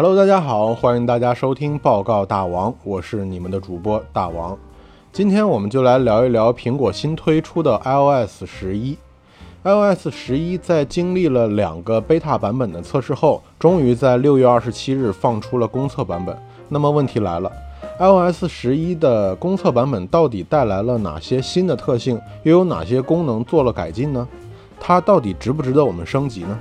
Hello，大家好，欢迎大家收听报告大王，我是你们的主播大王。今天我们就来聊一聊苹果新推出的 iOS 十一。iOS 十一在经历了两个 beta 版本的测试后，终于在六月二十七日放出了公测版本。那么问题来了，iOS 十一的公测版本到底带来了哪些新的特性，又有哪些功能做了改进呢？它到底值不值得我们升级呢？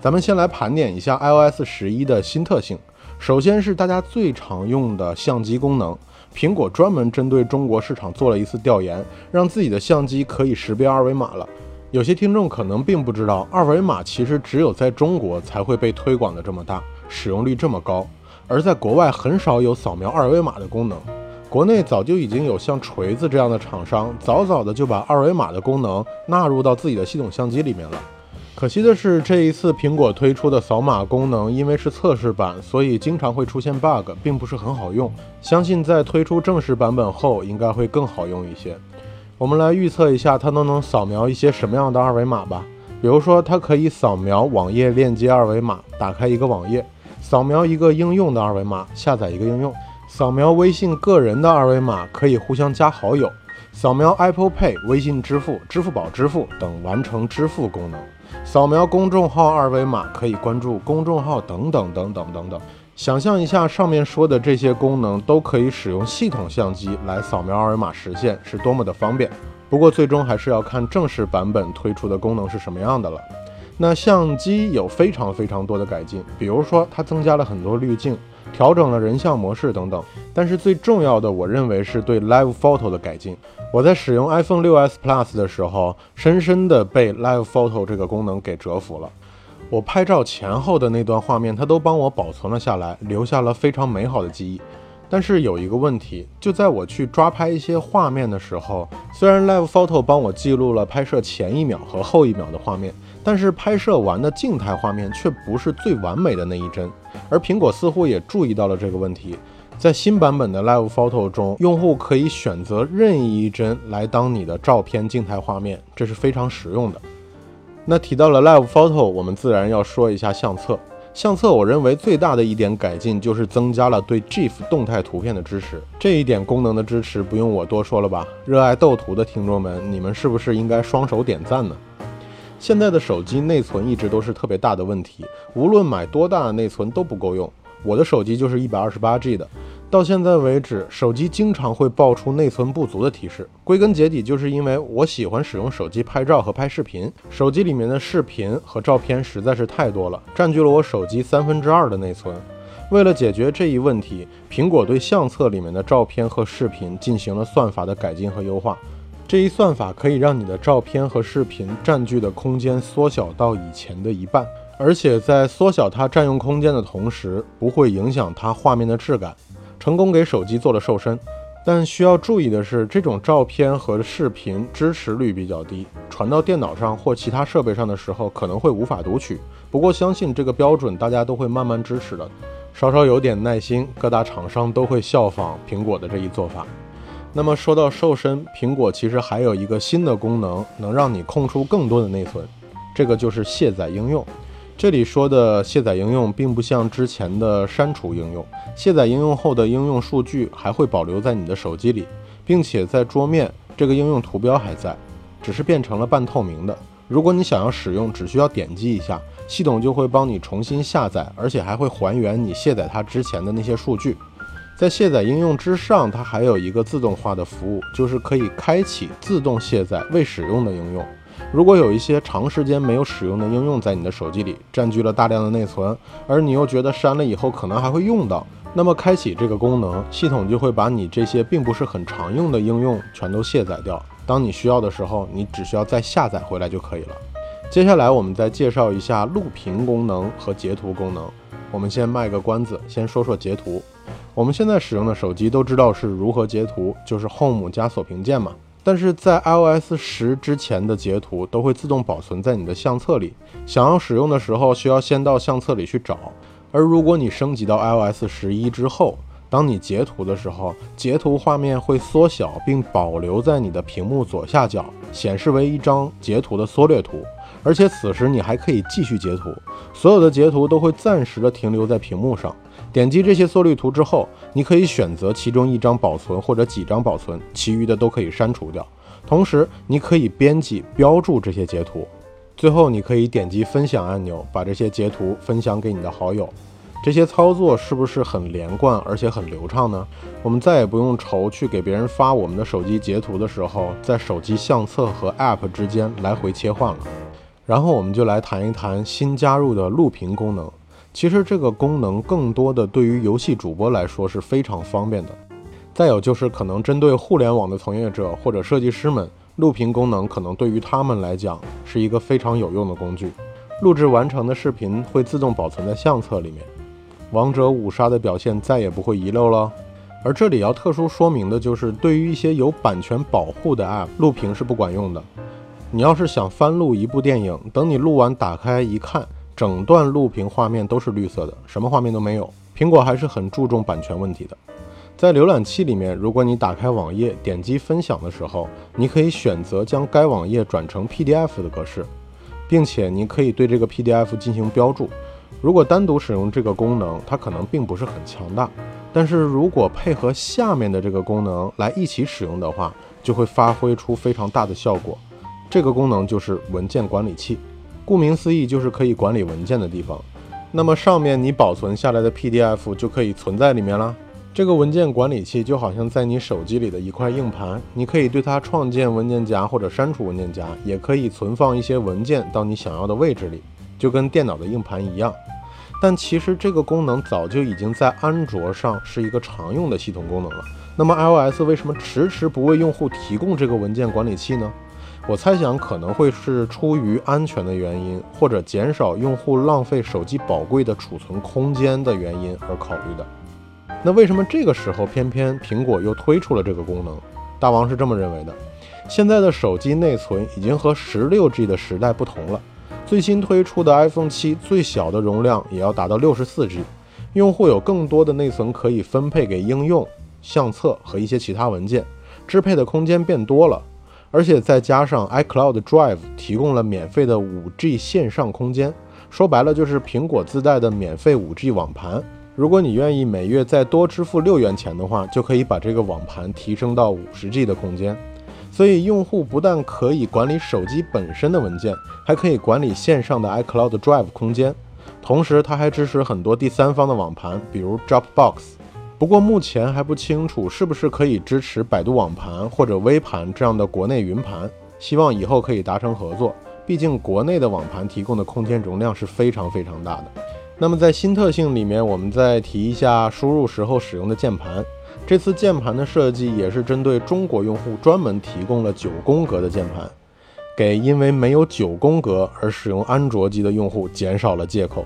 咱们先来盘点一下 iOS 十一的新特性。首先是大家最常用的相机功能。苹果专门针对中国市场做了一次调研，让自己的相机可以识别二维码了。有些听众可能并不知道，二维码其实只有在中国才会被推广的这么大，使用率这么高，而在国外很少有扫描二维码的功能。国内早就已经有像锤子这样的厂商，早早的就把二维码的功能纳入到自己的系统相机里面了。可惜的是，这一次苹果推出的扫码功能，因为是测试版，所以经常会出现 bug，并不是很好用。相信在推出正式版本后，应该会更好用一些。我们来预测一下，它都能扫描一些什么样的二维码吧。比如说，它可以扫描网页链接二维码，打开一个网页；扫描一个应用的二维码，下载一个应用；扫描微信个人的二维码，可以互相加好友；扫描 Apple Pay、微信支付、支付宝支付等完成支付功能。扫描公众号二维码可以关注公众号等等等等等等。想象一下，上面说的这些功能都可以使用系统相机来扫描二维码实现，是多么的方便。不过最终还是要看正式版本推出的功能是什么样的了。那相机有非常非常多的改进，比如说它增加了很多滤镜。调整了人像模式等等，但是最重要的，我认为是对 Live Photo 的改进。我在使用 iPhone 6s Plus 的时候，深深的被 Live Photo 这个功能给折服了。我拍照前后的那段画面，它都帮我保存了下来，留下了非常美好的记忆。但是有一个问题，就在我去抓拍一些画面的时候，虽然 Live Photo 帮我记录了拍摄前一秒和后一秒的画面，但是拍摄完的静态画面却不是最完美的那一帧。而苹果似乎也注意到了这个问题，在新版本的 Live Photo 中，用户可以选择任意一帧来当你的照片静态画面，这是非常实用的。那提到了 Live Photo，我们自然要说一下相册。相册，我认为最大的一点改进就是增加了对 GIF 动态图片的支持。这一点功能的支持不用我多说了吧？热爱斗图的听众们，你们是不是应该双手点赞呢？现在的手机内存一直都是特别大的问题，无论买多大的内存都不够用。我的手机就是一百二十八 G 的。到现在为止，手机经常会爆出内存不足的提示。归根结底，就是因为我喜欢使用手机拍照和拍视频，手机里面的视频和照片实在是太多了，占据了我手机三分之二的内存。为了解决这一问题，苹果对相册里面的照片和视频进行了算法的改进和优化。这一算法可以让你的照片和视频占据的空间缩小到以前的一半，而且在缩小它占用空间的同时，不会影响它画面的质感。成功给手机做了瘦身，但需要注意的是，这种照片和视频支持率比较低，传到电脑上或其他设备上的时候可能会无法读取。不过相信这个标准大家都会慢慢支持的，稍稍有点耐心，各大厂商都会效仿苹果的这一做法。那么说到瘦身，苹果其实还有一个新的功能，能让你空出更多的内存，这个就是卸载应用。这里说的卸载应用，并不像之前的删除应用。卸载应用后的应用数据还会保留在你的手机里，并且在桌面这个应用图标还在，只是变成了半透明的。如果你想要使用，只需要点击一下，系统就会帮你重新下载，而且还会还原你卸载它之前的那些数据。在卸载应用之上，它还有一个自动化的服务，就是可以开启自动卸载未使用的应用。如果有一些长时间没有使用的应用在你的手机里占据了大量的内存，而你又觉得删了以后可能还会用到，那么开启这个功能，系统就会把你这些并不是很常用的应用全都卸载掉。当你需要的时候，你只需要再下载回来就可以了。接下来我们再介绍一下录屏功能和截图功能。我们先卖个关子，先说说截图。我们现在使用的手机都知道是如何截图，就是 Home 加锁屏键嘛。但是在 iOS 十之前的截图都会自动保存在你的相册里，想要使用的时候需要先到相册里去找。而如果你升级到 iOS 十一之后，当你截图的时候，截图画面会缩小并保留在你的屏幕左下角，显示为一张截图的缩略图。而且此时你还可以继续截图，所有的截图都会暂时的停留在屏幕上。点击这些缩略图之后，你可以选择其中一张保存或者几张保存，其余的都可以删除掉。同时，你可以编辑标注这些截图。最后，你可以点击分享按钮，把这些截图分享给你的好友。这些操作是不是很连贯，而且很流畅呢？我们再也不用愁去给别人发我们的手机截图的时候，在手机相册和 App 之间来回切换了。然后，我们就来谈一谈新加入的录屏功能。其实，这个功能更多的对于游戏主播来说是非常方便的。再有就是，可能针对互联网的从业者或者设计师们。录屏功能可能对于他们来讲是一个非常有用的工具，录制完成的视频会自动保存在相册里面，王者五杀的表现再也不会遗漏了。而这里要特殊说明的就是，对于一些有版权保护的 App，录屏是不管用的。你要是想翻录一部电影，等你录完打开一看，整段录屏画面都是绿色的，什么画面都没有。苹果还是很注重版权问题的。在浏览器里面，如果你打开网页，点击分享的时候，你可以选择将该网页转成 PDF 的格式，并且你可以对这个 PDF 进行标注。如果单独使用这个功能，它可能并不是很强大，但是如果配合下面的这个功能来一起使用的话，就会发挥出非常大的效果。这个功能就是文件管理器，顾名思义就是可以管理文件的地方。那么上面你保存下来的 PDF 就可以存在里面了。这个文件管理器就好像在你手机里的一块硬盘，你可以对它创建文件夹或者删除文件夹，也可以存放一些文件到你想要的位置里，就跟电脑的硬盘一样。但其实这个功能早就已经在安卓上是一个常用的系统功能了。那么 iOS 为什么迟迟不为用户提供这个文件管理器呢？我猜想可能会是出于安全的原因，或者减少用户浪费手机宝贵的储存空间的原因而考虑的。那为什么这个时候偏偏苹果又推出了这个功能？大王是这么认为的：现在的手机内存已经和十六 G 的时代不同了。最新推出的 iPhone 七最小的容量也要达到六十四 G，用户有更多的内存可以分配给应用、相册和一些其他文件，支配的空间变多了。而且再加上 iCloud Drive 提供了免费的五 G 线上空间，说白了就是苹果自带的免费五 G 网盘。如果你愿意每月再多支付六元钱的话，就可以把这个网盘提升到五十 G 的空间。所以用户不但可以管理手机本身的文件，还可以管理线上的 iCloud Drive 空间。同时，它还支持很多第三方的网盘，比如 Dropbox。不过目前还不清楚是不是可以支持百度网盘或者微盘这样的国内云盘。希望以后可以达成合作，毕竟国内的网盘提供的空间容量是非常非常大的。那么在新特性里面，我们再提一下输入时候使用的键盘。这次键盘的设计也是针对中国用户专门提供了九宫格的键盘，给因为没有九宫格而使用安卓机的用户减少了借口。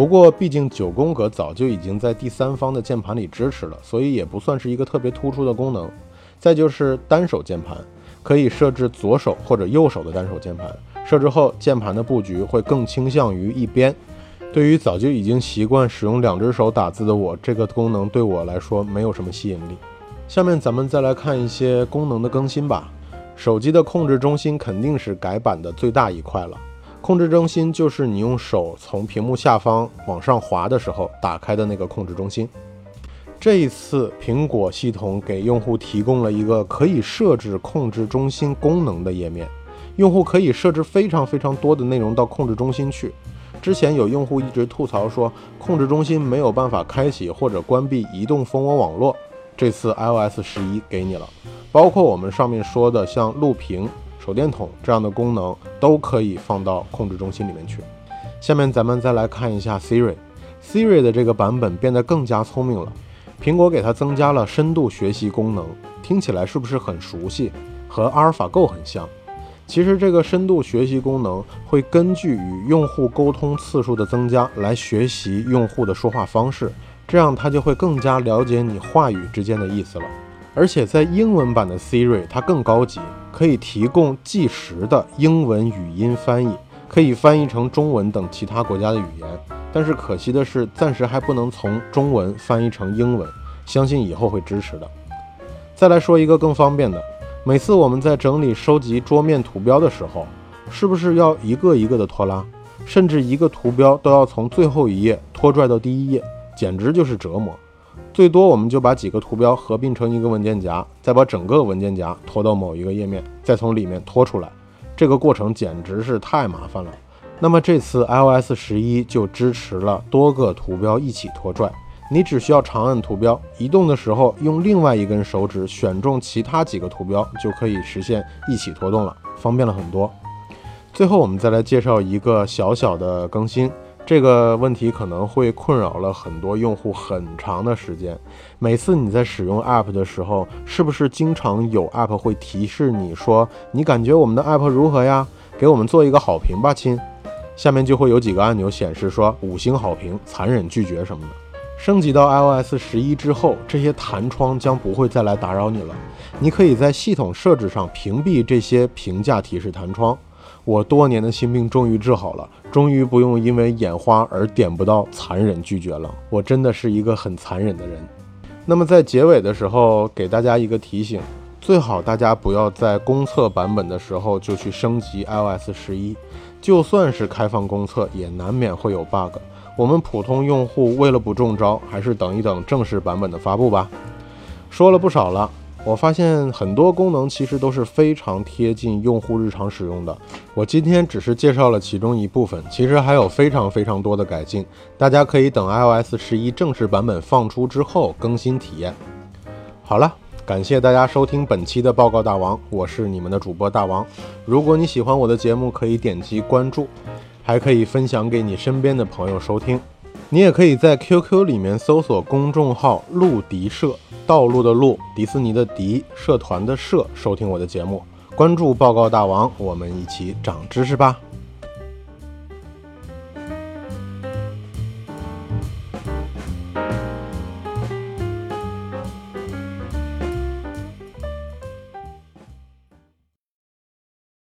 不过，毕竟九宫格早就已经在第三方的键盘里支持了，所以也不算是一个特别突出的功能。再就是单手键盘，可以设置左手或者右手的单手键盘，设置后键盘的布局会更倾向于一边。对于早就已经习惯使用两只手打字的我，这个功能对我来说没有什么吸引力。下面咱们再来看一些功能的更新吧。手机的控制中心肯定是改版的最大一块了。控制中心就是你用手从屏幕下方往上滑的时候打开的那个控制中心。这一次，苹果系统给用户提供了一个可以设置控制中心功能的页面，用户可以设置非常非常多的内容到控制中心去。之前有用户一直吐槽说，控制中心没有办法开启或者关闭移动蜂窝网络。这次 iOS 十一给你了，包括我们上面说的像录屏、手电筒这样的功能，都可以放到控制中心里面去。下面咱们再来看一下 Siri，Siri 的这个版本变得更加聪明了，苹果给它增加了深度学习功能，听起来是不是很熟悉？和阿尔法 Go 很像。其实这个深度学习功能会根据与用户沟通次数的增加来学习用户的说话方式，这样它就会更加了解你话语之间的意思了。而且在英文版的 Siri，它更高级，可以提供即时的英文语音翻译，可以翻译成中文等其他国家的语言。但是可惜的是，暂时还不能从中文翻译成英文，相信以后会支持的。再来说一个更方便的。每次我们在整理收集桌面图标的时候，是不是要一个一个的拖拉，甚至一个图标都要从最后一页拖拽到第一页，简直就是折磨。最多我们就把几个图标合并成一个文件夹，再把整个文件夹拖到某一个页面，再从里面拖出来，这个过程简直是太麻烦了。那么这次 iOS 十一就支持了多个图标一起拖拽，你只需要长按图标，移动的时候用另外一根手指选中其他几个图标，就可以实现一起拖动了，方便了很多。最后我们再来介绍一个小小的更新。这个问题可能会困扰了很多用户很长的时间。每次你在使用 App 的时候，是不是经常有 App 会提示你说：“你感觉我们的 App 如何呀？给我们做一个好评吧，亲。”下面就会有几个按钮显示说“五星好评”“残忍拒绝”什么的。升级到 iOS 十一之后，这些弹窗将不会再来打扰你了。你可以在系统设置上屏蔽这些评价提示弹窗。我多年的心病终于治好了，终于不用因为眼花而点不到残忍拒绝了。我真的是一个很残忍的人。那么在结尾的时候，给大家一个提醒：最好大家不要在公测版本的时候就去升级 iOS 十一，就算是开放公测，也难免会有 bug。我们普通用户为了不中招，还是等一等正式版本的发布吧。说了不少了。我发现很多功能其实都是非常贴近用户日常使用的。我今天只是介绍了其中一部分，其实还有非常非常多的改进。大家可以等 iOS 十一正式版本放出之后更新体验。好了，感谢大家收听本期的报告大王，我是你们的主播大王。如果你喜欢我的节目，可以点击关注，还可以分享给你身边的朋友收听。你也可以在 QQ 里面搜索公众号“路迪社”，道路的路，迪士尼的迪，社团的社，收听我的节目，关注报告大王，我们一起长知识吧。